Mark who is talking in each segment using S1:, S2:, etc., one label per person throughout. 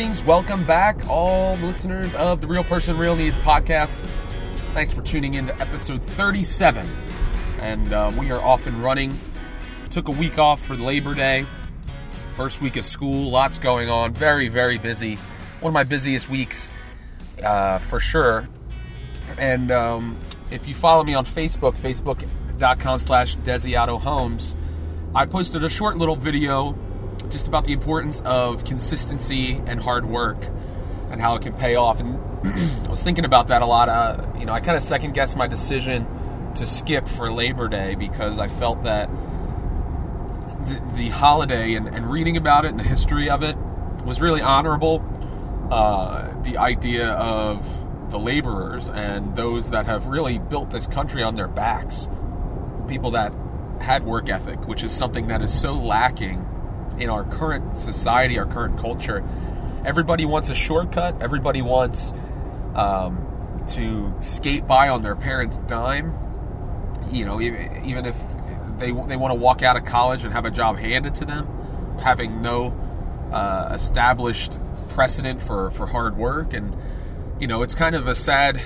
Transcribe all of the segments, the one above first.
S1: Greetings, welcome back, all listeners of the Real Person Real Needs podcast. Thanks for tuning in to episode 37. And uh, we are off and running. Took a week off for Labor Day. First week of school, lots going on. Very, very busy. One of my busiest weeks uh, for sure. And um, if you follow me on Facebook, facebook.com slash Desiato Homes, I posted a short little video just about the importance of consistency and hard work and how it can pay off. And I was thinking about that a lot. Uh, you know, I kind of second guessed my decision to skip for Labor Day because I felt that the, the holiday and, and, reading about it and the history of it was really honorable. Uh, the idea of the laborers and those that have really built this country on their backs, people that had work ethic, which is something that is so lacking in our current society, our current culture. Everybody wants a shortcut. Everybody wants um, to skate by on their parents' dime. You know, even if they they want to walk out of college and have a job handed to them, having no uh, established precedent for for hard work, and you know, it's kind of a sad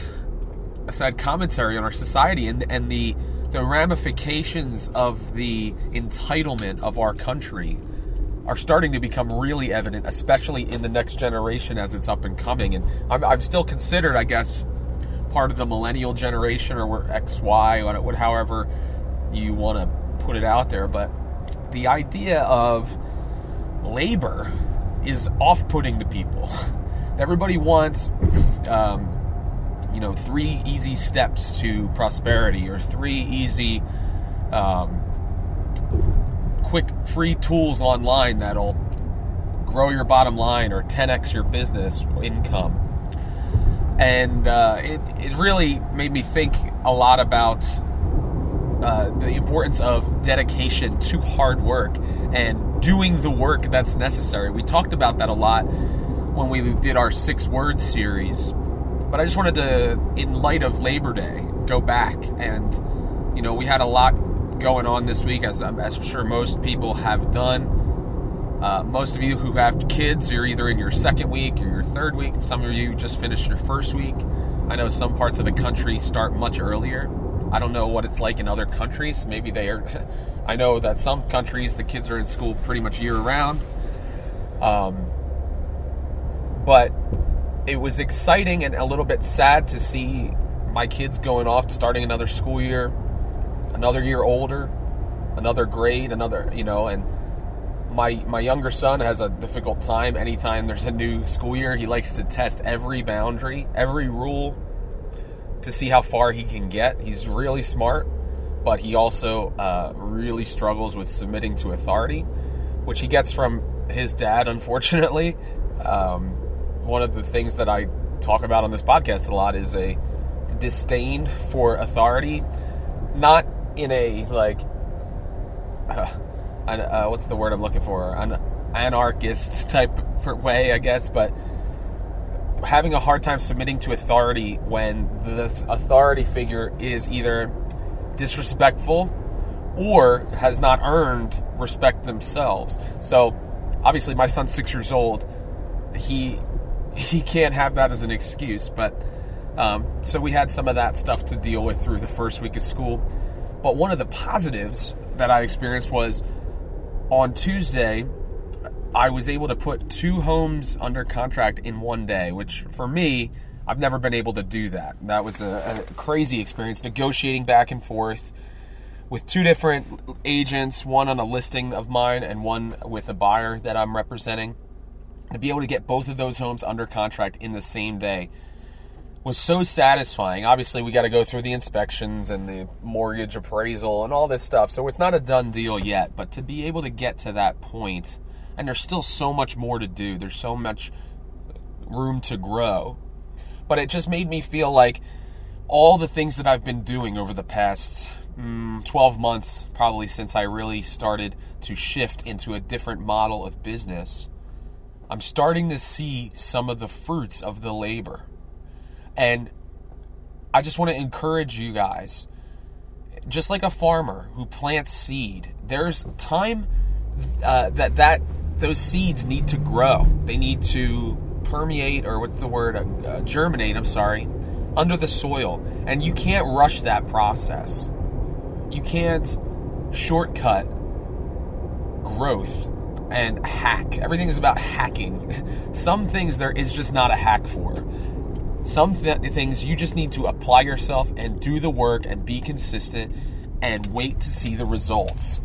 S1: a sad commentary on our society and and the the ramifications of the entitlement of our country are starting to become really evident, especially in the next generation as it's up and coming. And I'm, I'm still considered, I guess, part of the millennial generation or X, Y, or however you want to put it out there. But the idea of labor is off putting to people. Everybody wants, um, you know, three easy steps to prosperity or three easy. Um, quick free tools online that'll grow your bottom line or 10x your business income. And uh, it, it really made me think a lot about uh, the importance of dedication to hard work and doing the work that's necessary. We talked about that a lot when we did our six word series. But I just wanted to, in light of Labor Day, go back and, you know, we had a lot going on this week, as, as I'm sure most people have done. Uh, most of you who have kids, you're either in your second week or your third week. Some of you just finished your first week. I know some parts of the country start much earlier. I don't know what it's like in other countries. Maybe they are. I know that some countries the kids are in school pretty much year round. Um, but it was exciting and a little bit sad to see my kids going off, starting another school year another year older, another grade, another, you know, and my my younger son has a difficult time anytime there's a new school year. He likes to test every boundary, every rule to see how far he can get. He's really smart, but he also uh, really struggles with submitting to authority, which he gets from his dad, unfortunately. Um, one of the things that I talk about on this podcast a lot is a disdain for authority, not in a like uh, uh, what's the word I'm looking for an anarchist type way, I guess, but having a hard time submitting to authority when the authority figure is either disrespectful or has not earned respect themselves. So, obviously, my son's six years old. He he can't have that as an excuse, but um, so we had some of that stuff to deal with through the first week of school. But one of the positives that I experienced was on Tuesday, I was able to put two homes under contract in one day, which for me, I've never been able to do that. That was a, a crazy experience, negotiating back and forth with two different agents, one on a listing of mine and one with a buyer that I'm representing. To be able to get both of those homes under contract in the same day was so satisfying. Obviously, we got to go through the inspections and the mortgage appraisal and all this stuff. So it's not a done deal yet, but to be able to get to that point, and there's still so much more to do. There's so much room to grow. But it just made me feel like all the things that I've been doing over the past mm, 12 months, probably since I really started to shift into a different model of business, I'm starting to see some of the fruits of the labor and I just want to encourage you guys, just like a farmer who plants seed, there's time uh, that that those seeds need to grow. They need to permeate or what's the word uh, uh, germinate i'm sorry under the soil. And you can't rush that process. You can't shortcut growth and hack. Everything is about hacking. Some things there is just not a hack for some th- things you just need to apply yourself and do the work and be consistent and wait to see the results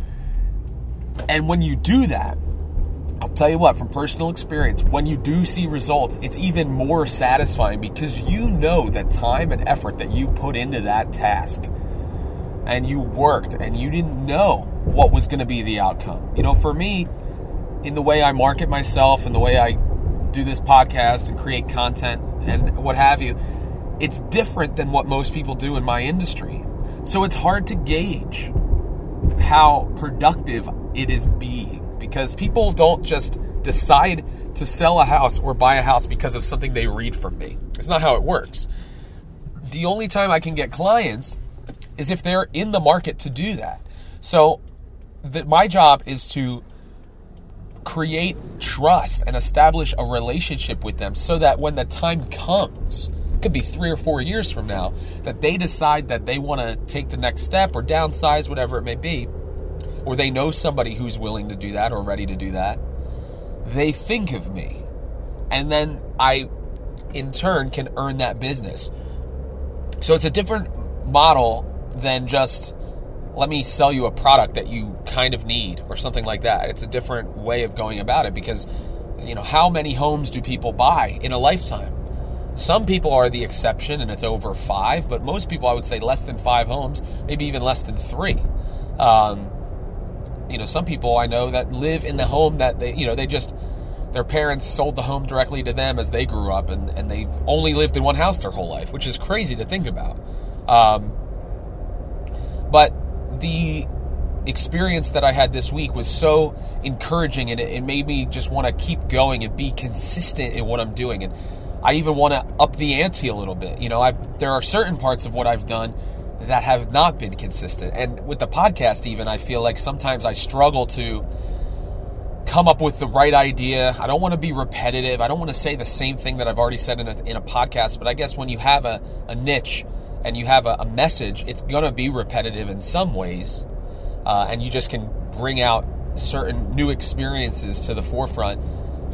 S1: and when you do that I'll tell you what, from personal experience, when you do see results, it's even more satisfying because you know the time and effort that you put into that task. And you worked and you didn't know what was going to be the outcome. You know, for me, in the way I market myself and the way I do this podcast and create content and what have you, it's different than what most people do in my industry. So it's hard to gauge how productive it is being because people don't just decide to sell a house or buy a house because of something they read from me. It's not how it works. The only time I can get clients is if they're in the market to do that. So that my job is to create trust and establish a relationship with them so that when the time comes, could be three or four years from now, that they decide that they want to take the next step or downsize, whatever it may be, or they know somebody who's willing to do that or ready to do that, they think of me. And then I, in turn, can earn that business. So it's a different model than just let me sell you a product that you kind of need or something like that. It's a different way of going about it because, you know, how many homes do people buy in a lifetime? Some people are the exception and it's over five, but most people, I would say, less than five homes, maybe even less than three. Um, you know, some people I know that live in the home that they, you know, they just their parents sold the home directly to them as they grew up, and, and they've only lived in one house their whole life, which is crazy to think about. Um, but the experience that I had this week was so encouraging, and it, it made me just want to keep going and be consistent in what I'm doing. And I even want to up the ante a little bit. You know, i there are certain parts of what I've done that have not been consistent. And with the podcast, even, I feel like sometimes I struggle to come up with the right idea. I don't want to be repetitive. I don't want to say the same thing that I've already said in a, in a podcast. But I guess when you have a, a niche and you have a, a message, it's going to be repetitive in some ways. Uh, and you just can bring out certain new experiences to the forefront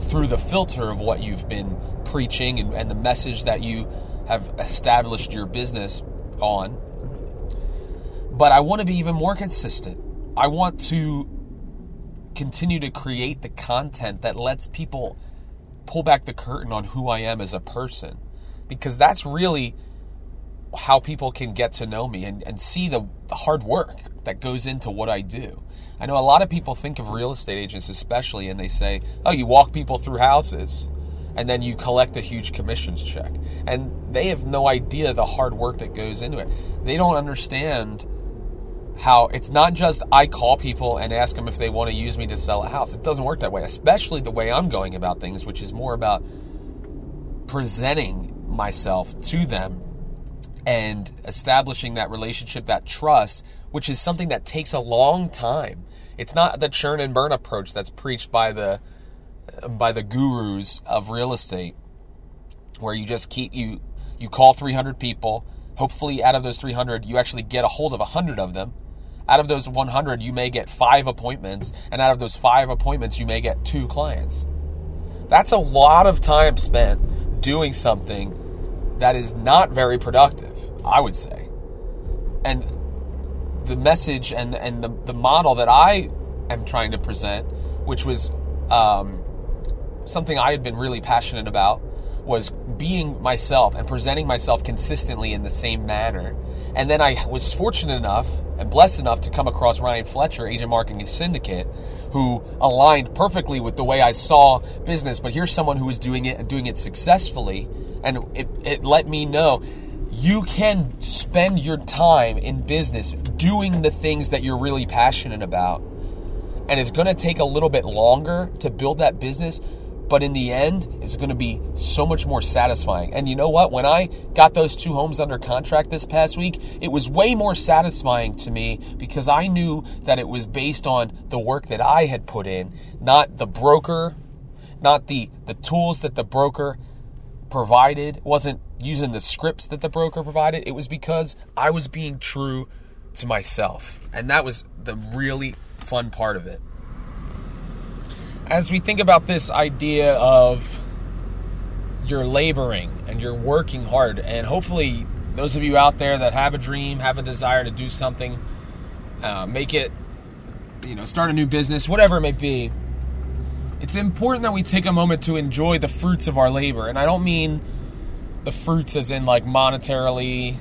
S1: through the filter of what you've been preaching and, and the message that you have established your business on. But I want to be even more consistent. I want to continue to create the content that lets people pull back the curtain on who I am as a person. Because that's really how people can get to know me and, and see the, the hard work that goes into what I do. I know a lot of people think of real estate agents, especially, and they say, oh, you walk people through houses and then you collect a huge commissions check. And they have no idea the hard work that goes into it. They don't understand how it's not just I call people and ask them if they want to use me to sell a house. It doesn't work that way, especially the way I'm going about things, which is more about presenting myself to them and establishing that relationship, that trust, which is something that takes a long time. It's not the churn and burn approach that's preached by the uh, by the gurus of real estate where you just keep you you call 300 people hopefully out of those 300 you actually get a hold of 100 of them out of those 100, you may get five appointments, and out of those five appointments, you may get two clients. That's a lot of time spent doing something that is not very productive, I would say. And the message and, and the, the model that I am trying to present, which was um, something I had been really passionate about, was being myself and presenting myself consistently in the same manner. And then I was fortunate enough and blessed enough to come across Ryan Fletcher, Agent Marketing Syndicate, who aligned perfectly with the way I saw business. But here's someone who was doing it and doing it successfully. And it, it let me know you can spend your time in business doing the things that you're really passionate about. And it's going to take a little bit longer to build that business, but in the end, it's going to be so much more satisfying. And you know what? When I got those two homes under contract this past week, it was way more satisfying to me because I knew that it was based on the work that I had put in, not the broker, not the the tools that the broker provided, wasn't using the scripts that the broker provided. It was because I was being true to myself. And that was the really fun part of it. As we think about this idea of you're laboring and you're working hard, and hopefully, those of you out there that have a dream, have a desire to do something, uh, make it, you know, start a new business, whatever it may be, it's important that we take a moment to enjoy the fruits of our labor. And I don't mean the fruits as in like monetarily,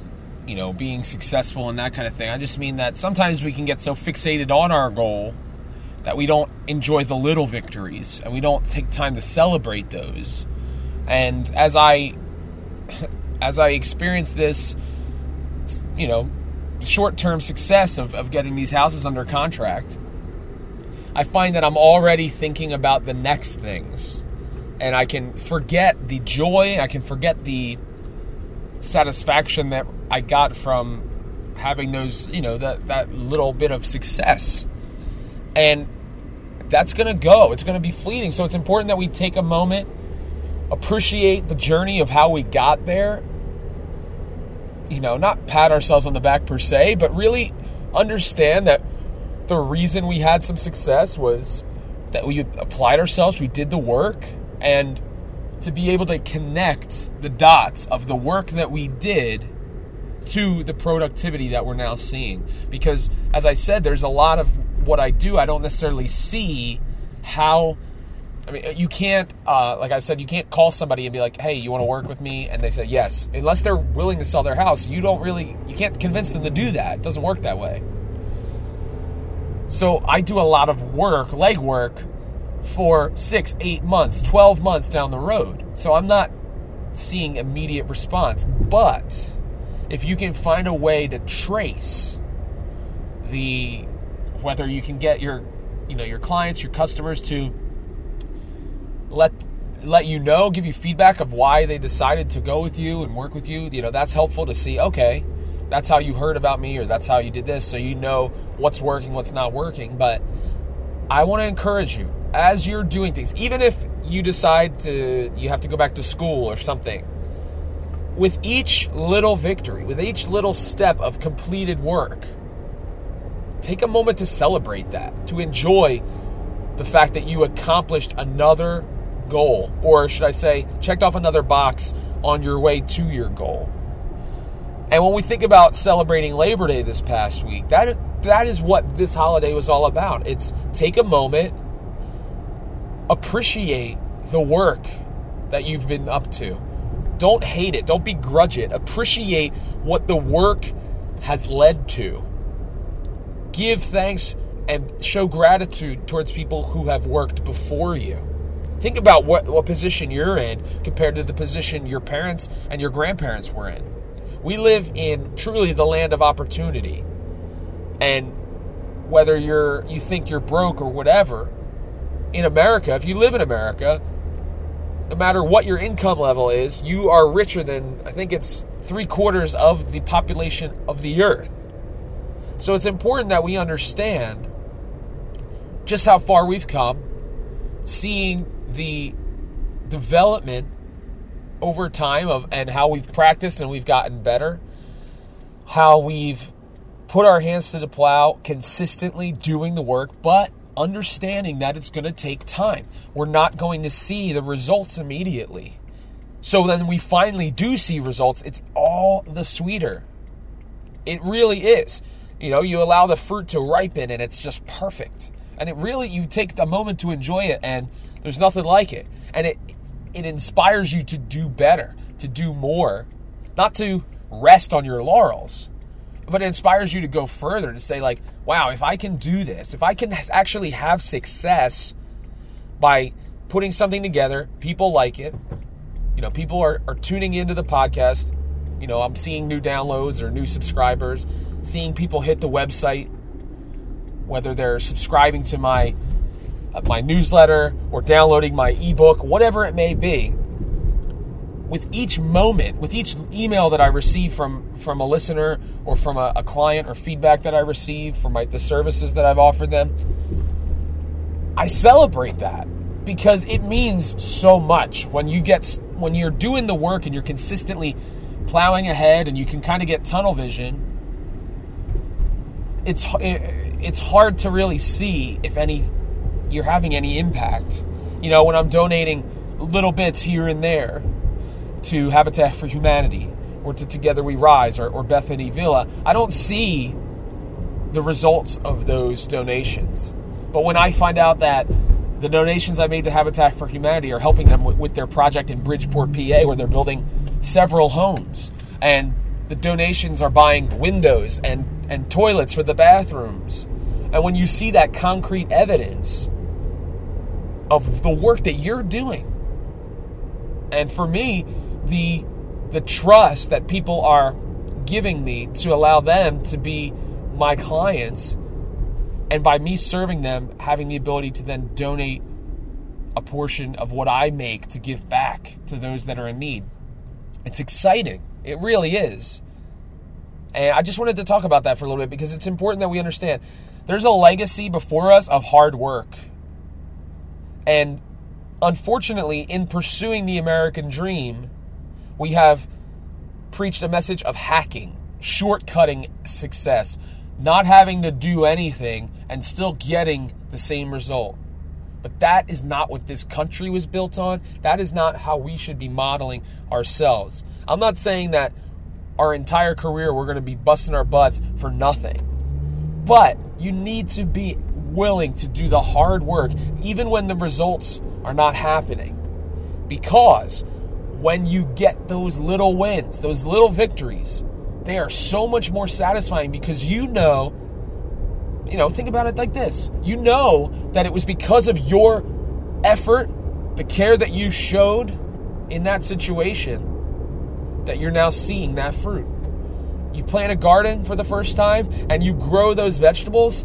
S1: you know, being successful and that kind of thing. I just mean that sometimes we can get so fixated on our goal that we don't enjoy the little victories and we don't take time to celebrate those. And as I as I experience this, you know, short-term success of, of getting these houses under contract, I find that I'm already thinking about the next things. And I can forget the joy, I can forget the satisfaction that I got from having those, you know, that, that little bit of success. And that's going to go. It's going to be fleeting. So it's important that we take a moment, appreciate the journey of how we got there. You know, not pat ourselves on the back per se, but really understand that the reason we had some success was that we applied ourselves, we did the work, and to be able to connect the dots of the work that we did to the productivity that we're now seeing. Because, as I said, there's a lot of what I do, I don't necessarily see how. I mean, you can't, uh, like I said, you can't call somebody and be like, "Hey, you want to work with me?" And they say yes, unless they're willing to sell their house. You don't really, you can't convince them to do that. It doesn't work that way. So I do a lot of work, legwork, for six, eight months, twelve months down the road. So I'm not seeing immediate response, but if you can find a way to trace the whether you can get your you know your clients your customers to let let you know give you feedback of why they decided to go with you and work with you you know that's helpful to see okay that's how you heard about me or that's how you did this so you know what's working what's not working but i want to encourage you as you're doing things even if you decide to you have to go back to school or something with each little victory with each little step of completed work take a moment to celebrate that, to enjoy the fact that you accomplished another goal, or should I say, checked off another box on your way to your goal. And when we think about celebrating Labor Day this past week, that that is what this holiday was all about. It's take a moment, appreciate the work that you've been up to. Don't hate it, don't begrudge it. Appreciate what the work has led to give thanks and show gratitude towards people who have worked before you. Think about what, what position you're in compared to the position your parents and your grandparents were in. We live in truly the land of opportunity. And whether you're you think you're broke or whatever, in America, if you live in America, no matter what your income level is, you are richer than I think it's three quarters of the population of the earth. So it's important that we understand just how far we've come, seeing the development over time of and how we've practiced and we've gotten better, how we've put our hands to the plow consistently doing the work, but understanding that it's going to take time. We're not going to see the results immediately. So then we finally do see results, it's all the sweeter. It really is. You know, you allow the fruit to ripen and it's just perfect. And it really, you take a moment to enjoy it and there's nothing like it. And it, it inspires you to do better, to do more, not to rest on your laurels, but it inspires you to go further to say, like, wow, if I can do this, if I can actually have success by putting something together, people like it, you know, people are, are tuning into the podcast. You know, I'm seeing new downloads or new subscribers seeing people hit the website, whether they're subscribing to my uh, my newsletter or downloading my ebook, whatever it may be. With each moment, with each email that I receive from from a listener or from a, a client or feedback that I receive from my, the services that I've offered them, I celebrate that because it means so much. When you get when you're doing the work and you're consistently plowing ahead and you can kind of get tunnel vision it's it's hard to really see if any you're having any impact. You know when i'm donating little bits here and there to habitat for humanity or to together we rise or, or bethany villa i don't see the results of those donations but when i find out that the donations I made to Habitat for Humanity are helping them with, with their project in Bridgeport, PA, where they're building several homes. And the donations are buying windows and, and toilets for the bathrooms. And when you see that concrete evidence of the work that you're doing, and for me, the the trust that people are giving me to allow them to be my clients and by me serving them, having the ability to then donate a portion of what I make to give back to those that are in need. It's exciting. It really is. And I just wanted to talk about that for a little bit because it's important that we understand there's a legacy before us of hard work. And unfortunately, in pursuing the American dream, we have preached a message of hacking, shortcutting success, not having to do anything and still getting the same result. But that is not what this country was built on. That is not how we should be modeling ourselves. I'm not saying that our entire career we're going to be busting our butts for nothing. But you need to be willing to do the hard work even when the results are not happening. Because when you get those little wins, those little victories, they are so much more satisfying because you know, you know, think about it like this. You know that it was because of your effort, the care that you showed in that situation, that you're now seeing that fruit. You plant a garden for the first time and you grow those vegetables,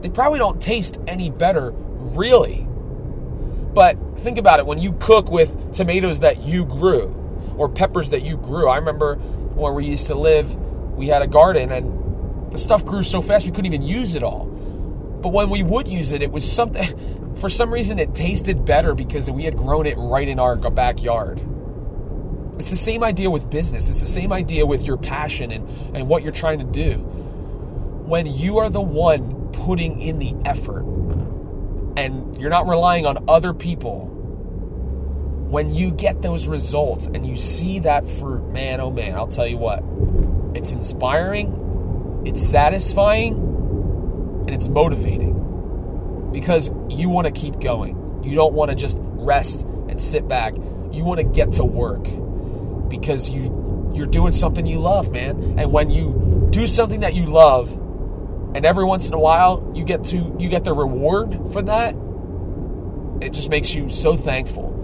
S1: they probably don't taste any better, really. But think about it when you cook with tomatoes that you grew or peppers that you grew. I remember where we used to live, we had a garden and the stuff grew so fast we couldn't even use it all. But when we would use it, it was something, for some reason, it tasted better because we had grown it right in our backyard. It's the same idea with business, it's the same idea with your passion and, and what you're trying to do. When you are the one putting in the effort and you're not relying on other people when you get those results and you see that fruit, man, oh man, I'll tell you what, it's inspiring, it's satisfying, and it's motivating because you want to keep going. You don't want to just rest and sit back. You want to get to work because you you're doing something you love, man. And when you do something that you love, and every once in a while you get to you get the reward for that, it just makes you so thankful.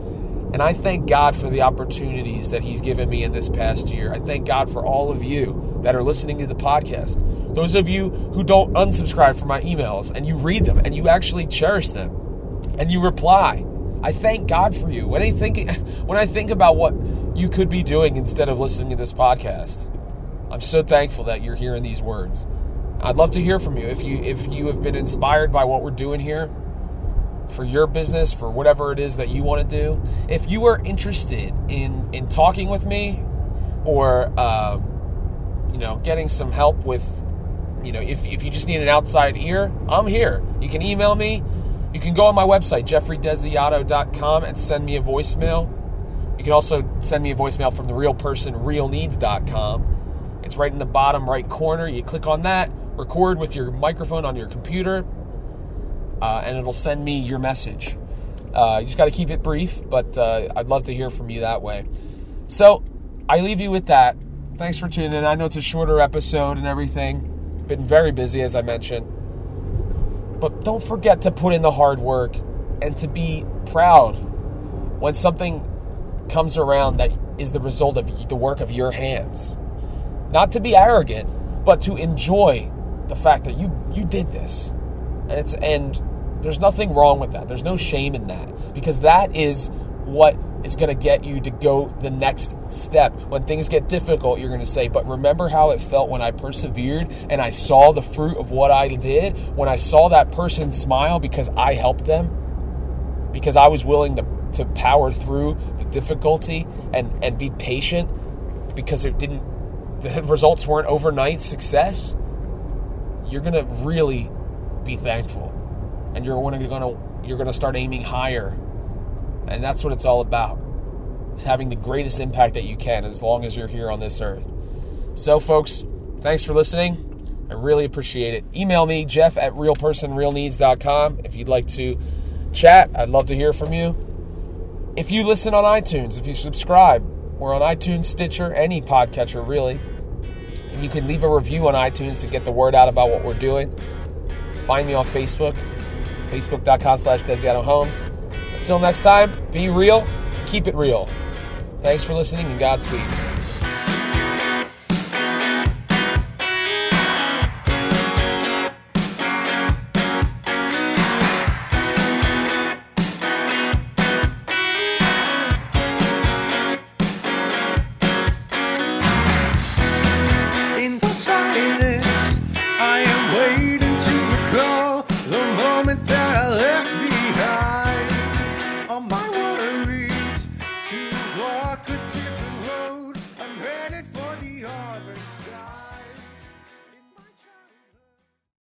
S1: And I thank God for the opportunities that He's given me in this past year. I thank God for all of you that are listening to the podcast. Those of you who don't unsubscribe from my emails and you read them and you actually cherish them and you reply. I thank God for you. When I think when I think about what you could be doing instead of listening to this podcast, I'm so thankful that you're hearing these words. I'd love to hear from you if you if you have been inspired by what we're doing here for your business, for whatever it is that you want to do. If you are interested in in talking with me, or um, you know, getting some help with, you know, if if you just need an outside ear, I'm here. You can email me. You can go on my website jeffreydesiato.com and send me a voicemail. You can also send me a voicemail from the realpersonrealneeds.com. It's right in the bottom right corner. You click on that, record with your microphone on your computer uh, and it'll send me your message. Uh, you just got to keep it brief, but uh, I'd love to hear from you that way. So I leave you with that. Thanks for tuning in. I know it's a shorter episode and everything. Been very busy, as I mentioned. But don't forget to put in the hard work and to be proud when something comes around that is the result of the work of your hands. Not to be arrogant, but to enjoy the fact that you you did this. And it's and there's nothing wrong with that. There's no shame in that because that is what is going to get you to go the next step. When things get difficult, you're going to say, But remember how it felt when I persevered and I saw the fruit of what I did? When I saw that person smile because I helped them? because I was willing to, to power through the difficulty and, and be patient because it didn't the results weren't overnight success, you're gonna really be thankful. And you're gonna you're gonna start aiming higher. And that's what it's all about. It's having the greatest impact that you can as long as you're here on this earth. So folks, thanks for listening. I really appreciate it. Email me, Jeff at realpersonrealneeds.com if you'd like to chat. I'd love to hear from you. If you listen on iTunes, if you subscribe, we're on iTunes, Stitcher, any podcatcher really. You can leave a review on iTunes to get the word out about what we're doing. Find me on Facebook, facebook.com slash Desiato Homes. Until next time, be real, keep it real. Thanks for listening and Godspeed.